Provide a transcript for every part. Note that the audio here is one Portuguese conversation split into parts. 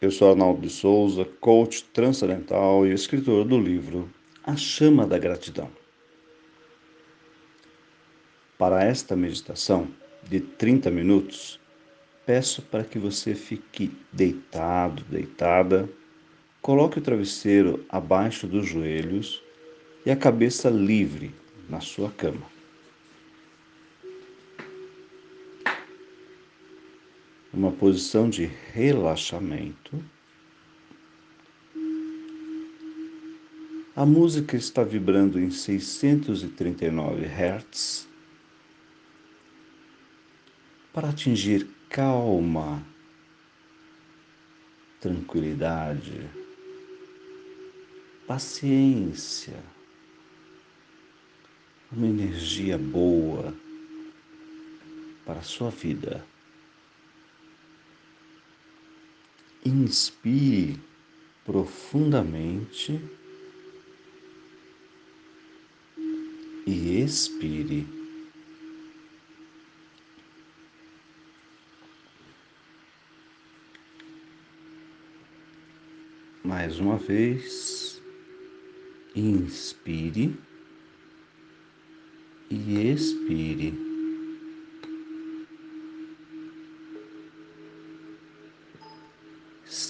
Eu sou Arnaldo de Souza, coach transcendental e escritor do livro A Chama da Gratidão. Para esta meditação de 30 minutos, peço para que você fique deitado, deitada, coloque o travesseiro abaixo dos joelhos e a cabeça livre na sua cama. Uma posição de relaxamento. A música está vibrando em 639 Hz para atingir calma, tranquilidade, paciência, uma energia boa para a sua vida. Inspire profundamente e expire. Mais uma vez, inspire e expire.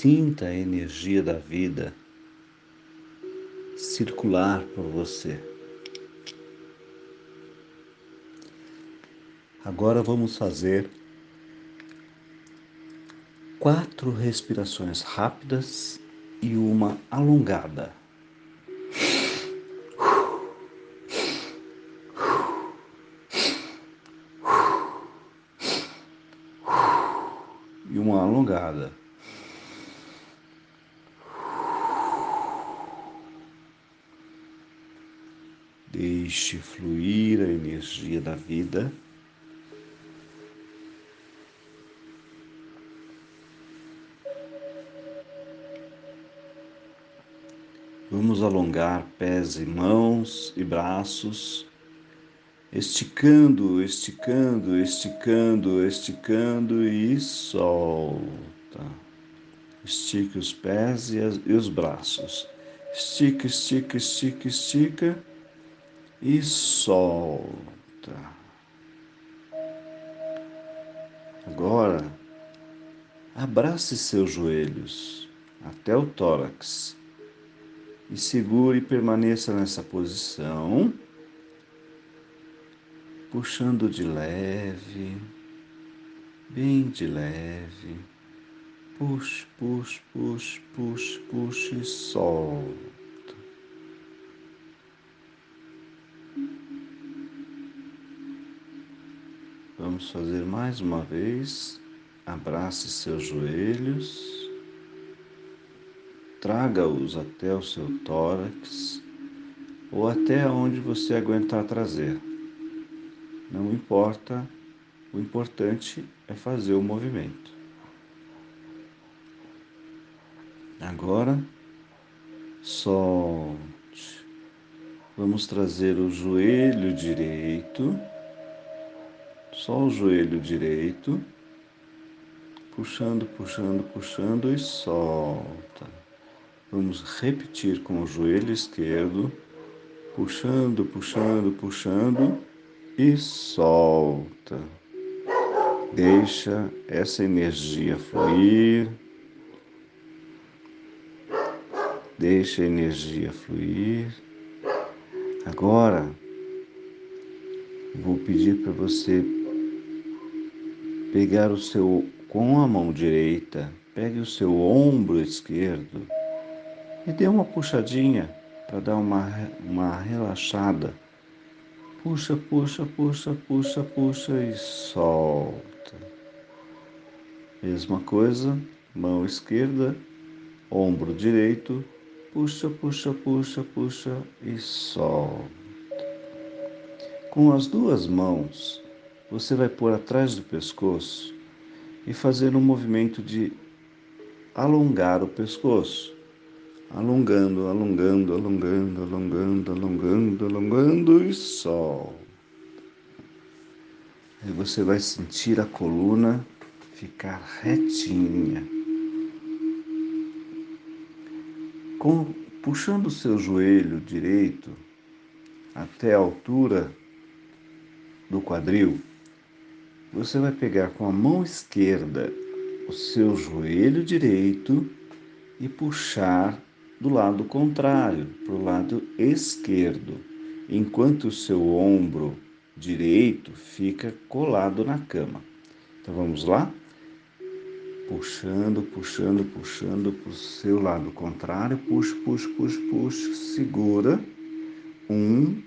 Sinta a energia da vida circular por você. Agora vamos fazer quatro respirações rápidas e uma alongada. E uma alongada. Deixe fluir a energia da vida. Vamos alongar pés e mãos e braços, esticando, esticando, esticando, esticando e solta. Estique os pés e, os braços. Estica, estica, estica, estica e solta. Agora, abrace seus joelhos até o tórax e segure e permaneça nessa posição, puxando de leve, bem de leve. Puxe, puxe, puxe, puxe, puxe e solta. Vamos fazer mais uma vez. Abrace seus joelhos, traga-os até o seu tórax ou até onde você aguentar trazer. Não importa, o importante é fazer o movimento. Agora, solte. Vamos trazer o joelho direito só o joelho direito, puxando, puxando, puxando e solta. Vamos repetir com o joelho esquerdo, puxando, puxando, puxando e solta. Deixa essa energia fluir. Deixa a energia fluir. Agora, vou pedir para você pegar o seu com a mão direita, pegue o seu ombro esquerdo e dê uma puxadinha para dar uma, uma relaxada. Puxa, puxa, puxa, puxa, puxa e solta. Mesma coisa, mão esquerda, ombro direito, puxa, puxa, puxa, puxa e solta. Com as duas mãos, você vai pôr atrás do pescoço e fazer um movimento de alongar o pescoço. Alongando, alongando, alongando, alongando, alongando, alongando e sol. Aí você vai sentir a coluna ficar retinha. Com, puxando o seu joelho direito até a altura do quadril, você vai pegar com a mão esquerda o seu joelho direito e puxar do lado contrário, para o lado esquerdo, enquanto o seu ombro direito fica colado na cama. Então vamos lá? Puxando, puxando, puxando para o seu lado contrário. Puxa, puxa, puxa, puxa. Segura. Um,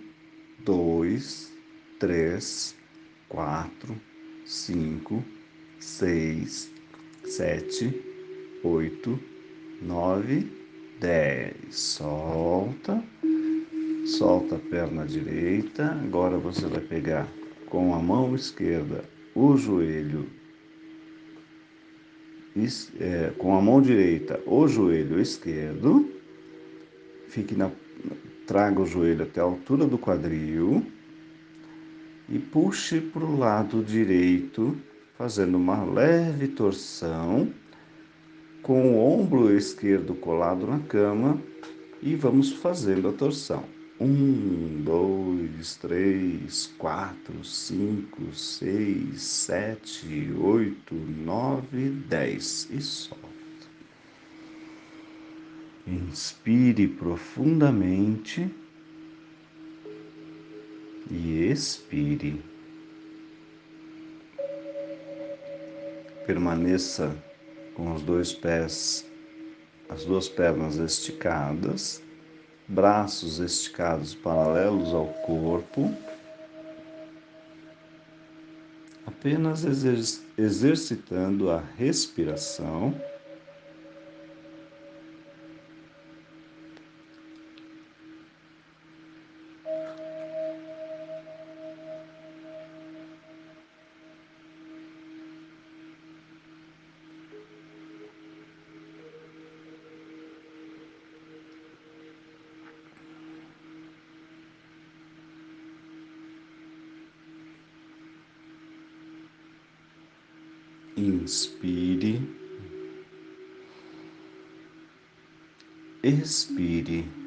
dois, três, quatro, cinco, seis, sete, oito, nove, dez. Solta. Solta a perna direita. Agora você vai pegar com a mão esquerda o joelho, é, com a mão direita o joelho esquerdo. Fique na, traga o joelho até a altura do quadril e puxe para o lado direito, fazendo uma leve torção, com o ombro esquerdo colado na cama e vamos fazendo a torção. Um, dois, três, quatro, cinco, seis, sete, oito, nove, dez e solta. Inspire profundamente e expire. Permaneça com os dois pés, as duas pernas esticadas braços esticados paralelos ao corpo, apenas exercitando a respiração. Expire.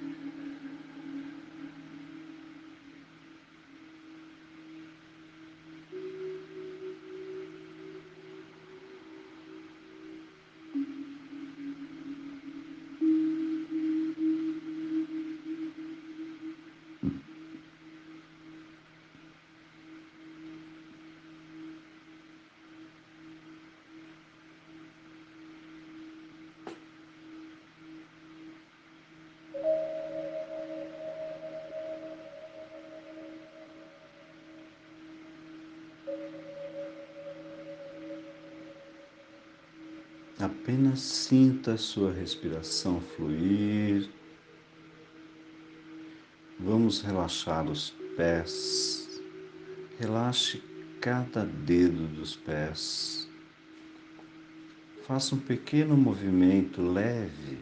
Apenas sinta a sua respiração fluir. Vamos relaxar os pés. Relaxe cada dedo dos pés. Faça um pequeno movimento leve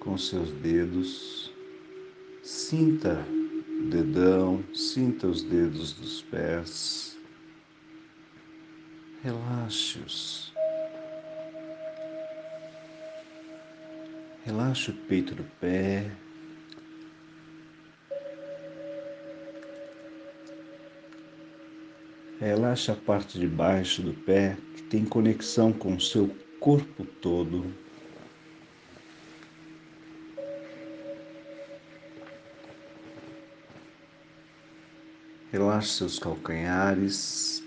com seus dedos. Sinta o dedão, sinta os dedos dos pés. Relaxe-os. Relaxa o peito do pé. Relaxa a parte de baixo do pé que tem conexão com o seu corpo todo. Relaxe seus calcanhares,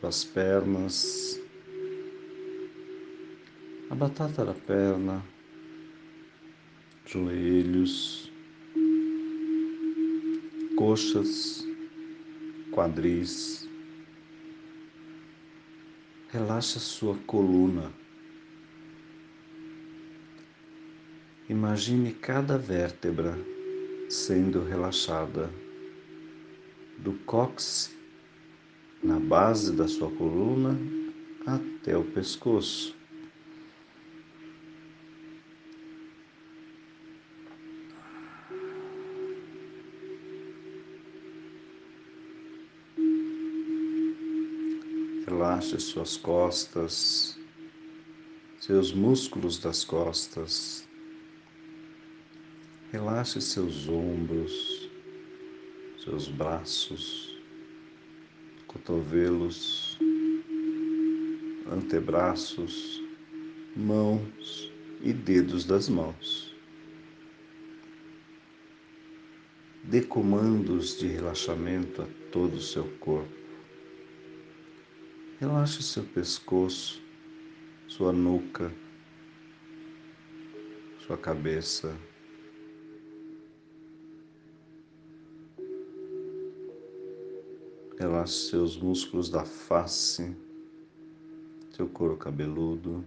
suas pernas, a batata da perna, joelhos, coxas, quadris. Relaxa sua coluna. Imagine cada vértebra sendo relaxada, do cóccix na base da sua coluna até o pescoço. Relaxe suas costas, seus músculos das costas. Relaxe seus ombros, seus braços, cotovelos, antebraços, mãos e dedos das mãos. Dê comandos de relaxamento a todo o seu corpo. Relaxe seu pescoço, sua nuca, sua cabeça. Relaxe seus músculos da face, seu couro cabeludo.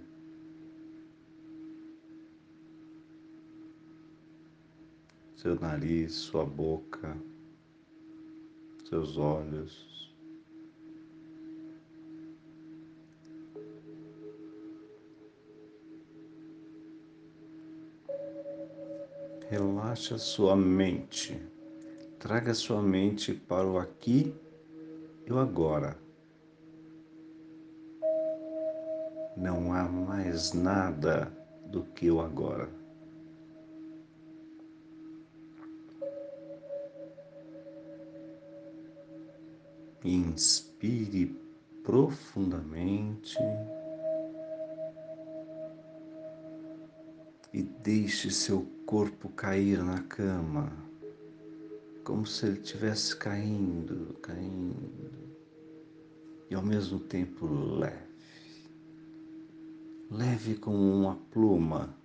Seu nariz, sua boca, seus olhos. Relaxa sua mente. Traga sua mente para o aqui e o agora. Não há mais nada do que o agora. Inspire profundamente e deixe seu corpo cair na cama, como se ele estivesse caindo, caindo, e ao mesmo tempo leve, leve como uma pluma.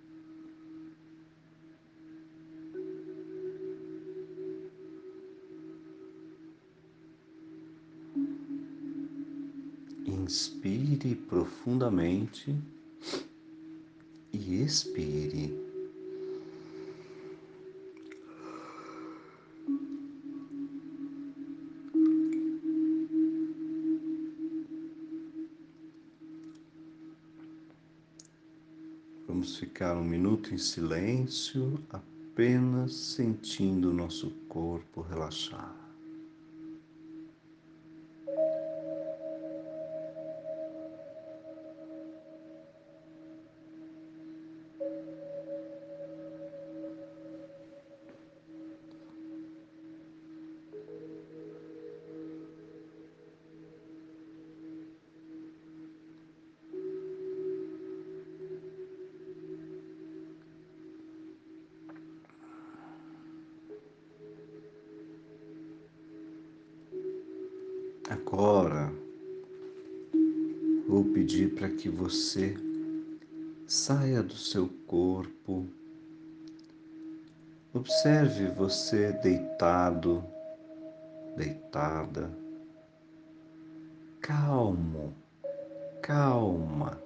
Inspire profundamente e expire. Ficar um minuto em silêncio, apenas sentindo o nosso corpo relaxar. Que você saia do seu corpo. Observe você deitado, deitada, calmo, calma.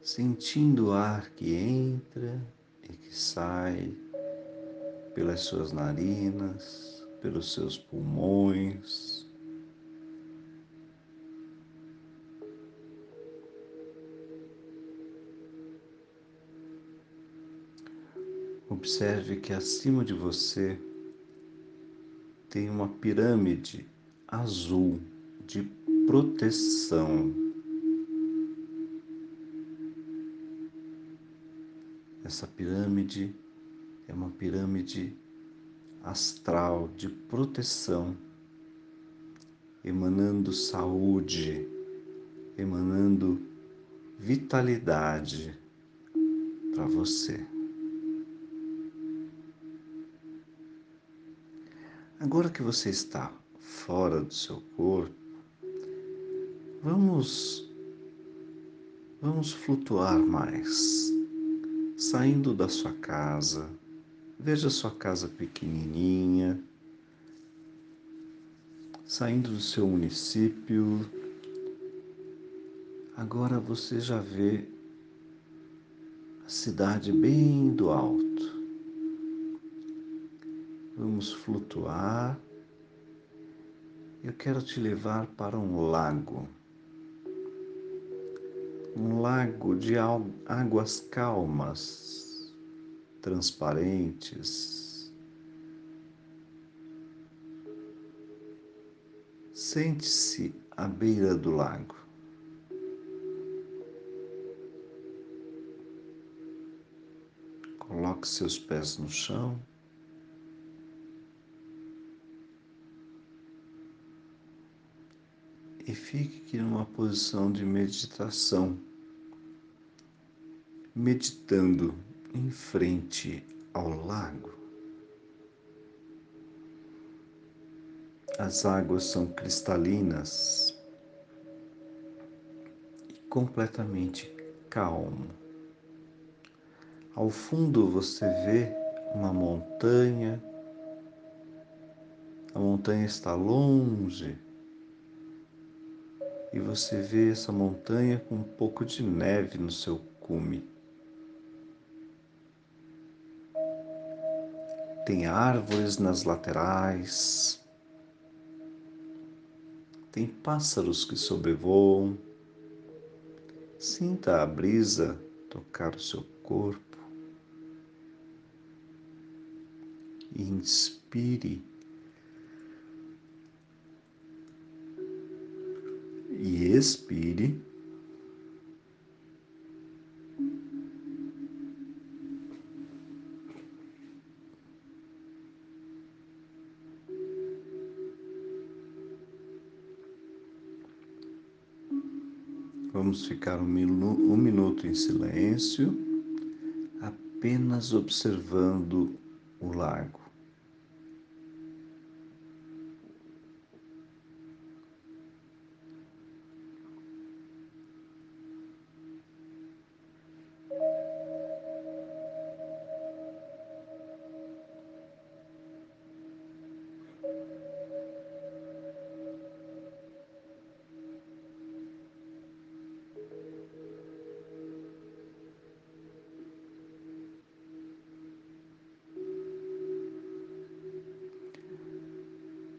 Sentindo o ar que entra e que sai pelas suas narinas, pelos seus pulmões. Observe que acima de você tem uma pirâmide azul de proteção. Essa pirâmide é uma pirâmide astral de proteção, emanando saúde, emanando vitalidade para você. Agora que você está fora do seu corpo, vamos vamos flutuar mais, saindo da sua casa, Veja sua casa pequenininha, saindo do seu município. Agora você já vê a cidade bem do alto. Vamos flutuar. Eu quero te levar para um lago. Um lago de águas calmas transparentes. Sente-se à beira do lago. Coloque seus pés no chão. E fique numa posição de meditação, meditando em frente ao lago. As águas são cristalinas e completamente calmo. Ao fundo você vê uma montanha. A montanha está longe e você vê essa montanha com um pouco de neve no seu cume. Tem árvores nas laterais, tem pássaros que sobrevoam. Sinta a brisa tocar o seu corpo. E inspire. E expire. Ficar um minuto em silêncio, apenas observando o lago.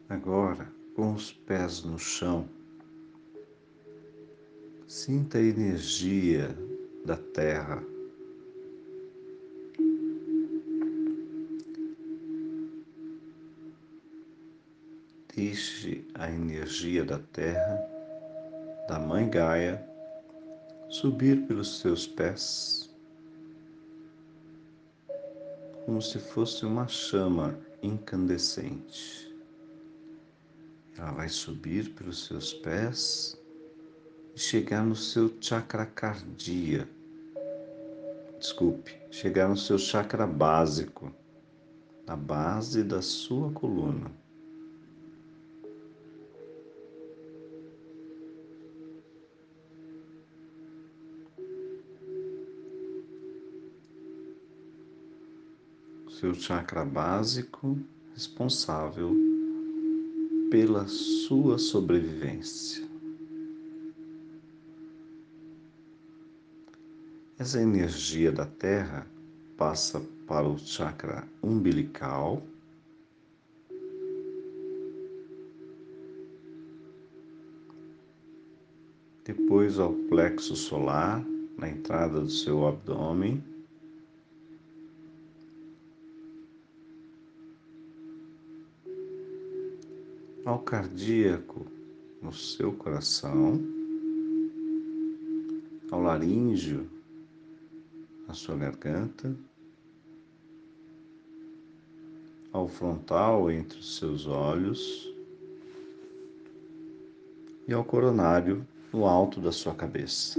Agora, com os pés no chão, sinta a energia da terra. Deixe a energia da terra, da Mãe Gaia, subir pelos seus pés, como se fosse uma chama incandescente. Ela vai subir pelos seus pés e chegar no seu chakra cardíaco. Desculpe, chegar no seu chakra básico, na base da sua coluna. Seu chakra básico responsável pela sua sobrevivência. Essa energia da Terra passa para o chakra umbilical. Depois ao plexo solar, na entrada do seu abdômen. Ao cardíaco no seu coração, ao laríngeo na sua garganta, ao frontal entre os seus olhos. E ao coronário no alto da sua cabeça.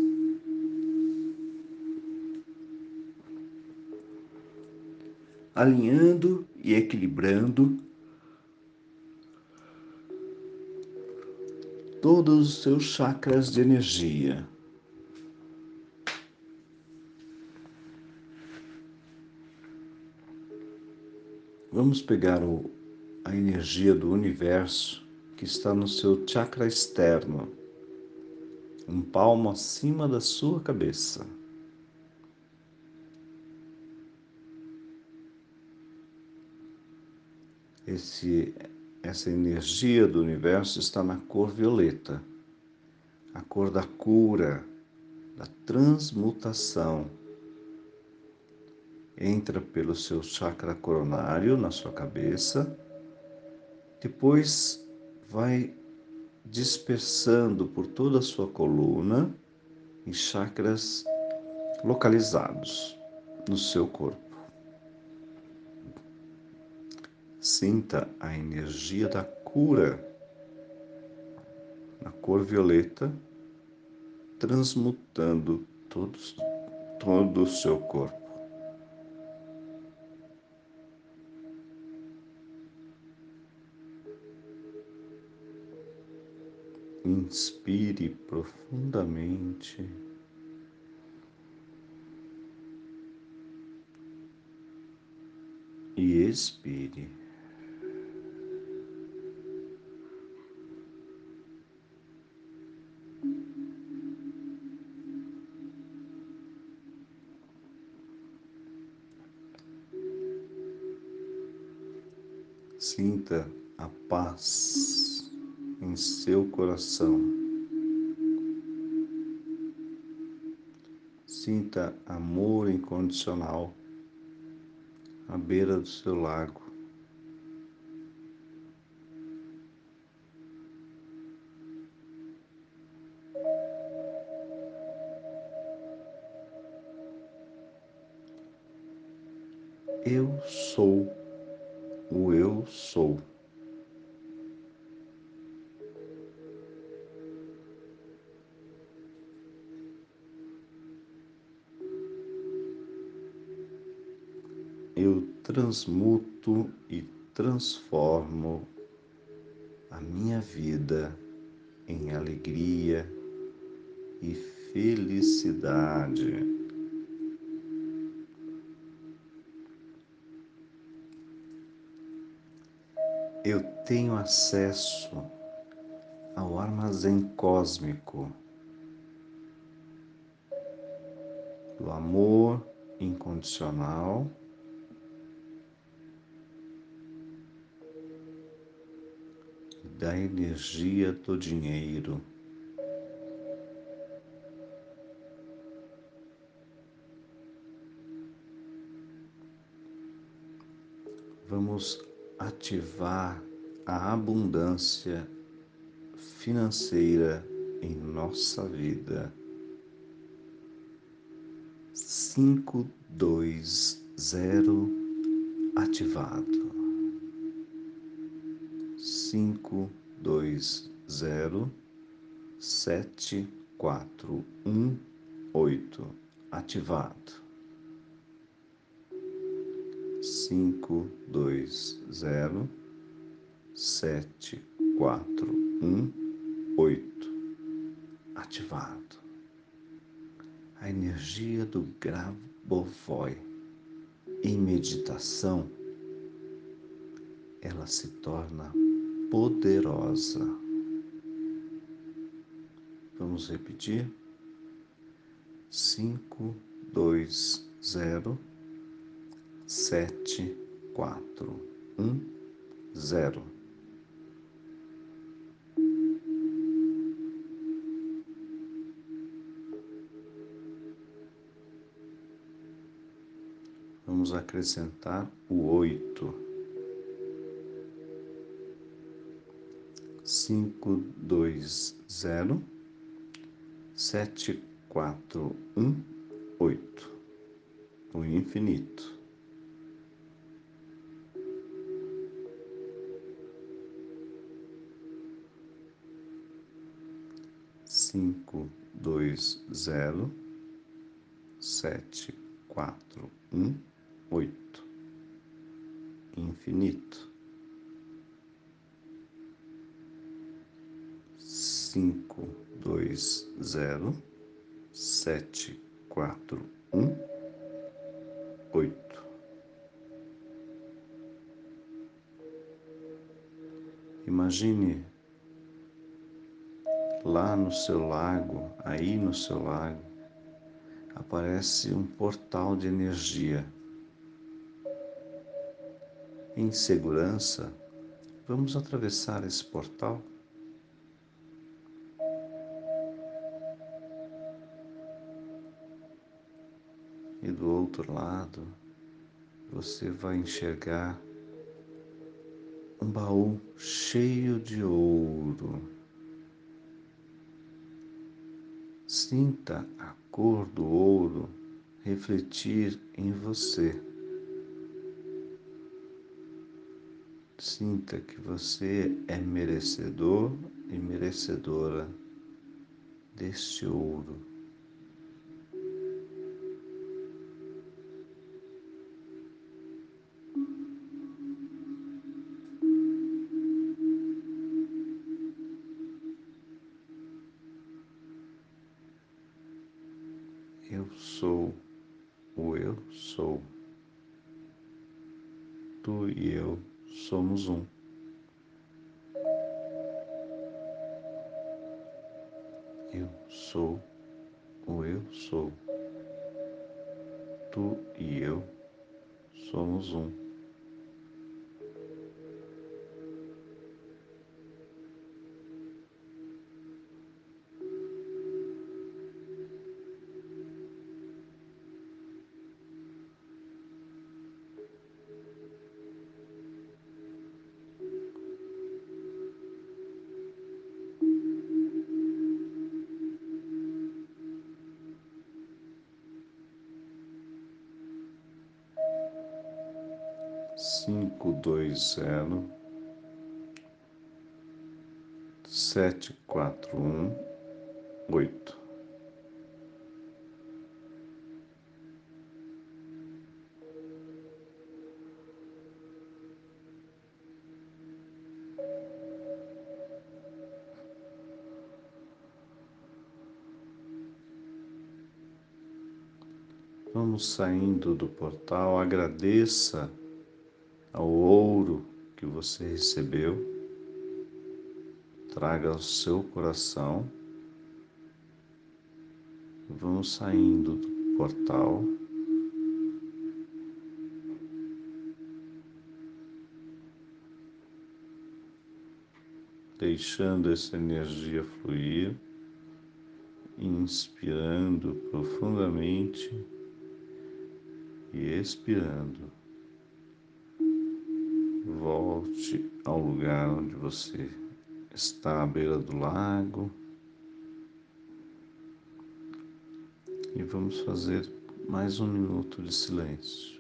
Alinhando e equilibrando todos os seus chakras de energia. Vamos pegar o, a energia do universo que está no seu chakra externo, um palmo acima da sua cabeça. Esse essa energia do universo está na cor violeta, a cor da cura, da transmutação. Entra pelo seu chakra coronário na sua cabeça, depois vai dispersando por toda a sua coluna em chakras localizados no seu corpo. Sinta a energia da cura na cor violeta, transmutando todos, todo o seu corpo. Inspire profundamente. E expire. Sinta a paz em seu coração. Sinta amor incondicional à beira do seu lago. Eu sou o eu sou. eu transmuto e transformo a minha vida em alegria e felicidade. Eu tenho acesso ao armazém cósmico do amor incondicional da energia do dinheiro. Vamos ativar a abundância financeira em nossa vida. Cinco, dois, zero, ativado cinco dois zero sete quatro um oito ativado cinco dois zero sete quatro um oito ativado a energia do Grabovoi em meditação ela se torna poderosa. Vamos repetir? Cinco, dois, zero, sete, quatro, um, zero. Vamos acrescentar o oito. cinco dois zero sete quatro um oito o infinito cinco dois zero sete quatro um oito infinito cinco dois zero sete quatro um oito. Imagine lá no seu lago, aí no seu lago, aparece um portal de energia. Em segurança, vamos atravessar esse portal. e do outro lado você vai enxergar um baú cheio de ouro. Sinta a cor do ouro refletir em você. Sinta que você é merecedor e merecedora deste ouro. O eu sou. Tu e eu somos um. Sete quatro um oito. Vamos saindo do portal, agradeça ao ouro que você recebeu, traga ao seu coração. Vamos saindo do portal. Deixando essa energia fluir, inspirando profundamente e expirando volte ao lugar onde você está à beira do lago e vamos fazer mais um minuto de silêncio.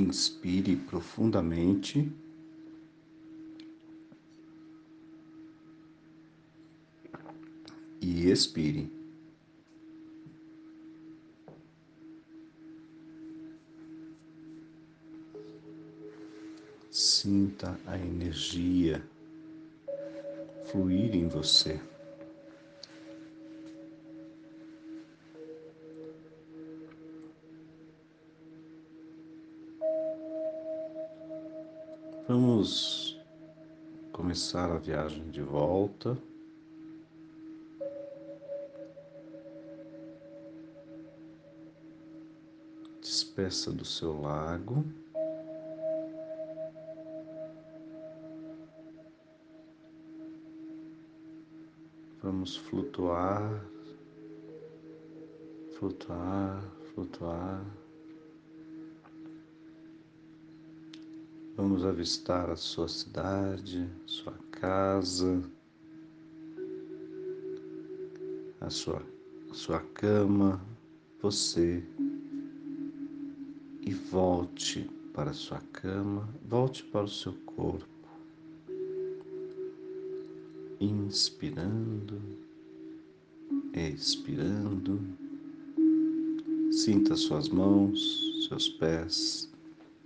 Inspire profundamente. E expire. Sinta a energia fluir em você. Vamos começar a viagem de volta. Despeça do seu lago. Vamos flutuar, flutuar, flutuar. Vamos avistar a sua cidade, sua casa, a sua, a sua cama, você. E volte para a sua cama, volte para o seu corpo. Inspirando, expirando. Sinta suas mãos, seus pés,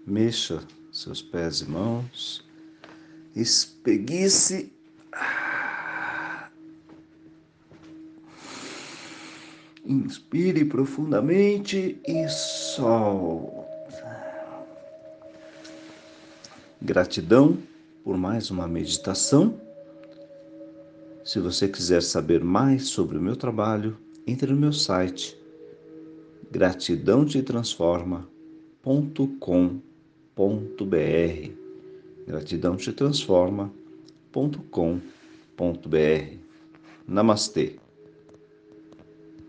mexa seus pés e mãos. Espreguice. Inspire profundamente e solta. Gratidão por mais uma meditação. Se você quiser saber mais sobre o meu trabalho, entre no meu site gratidãotetransforma.com.br gratidãotetransforma.com.br Namastê.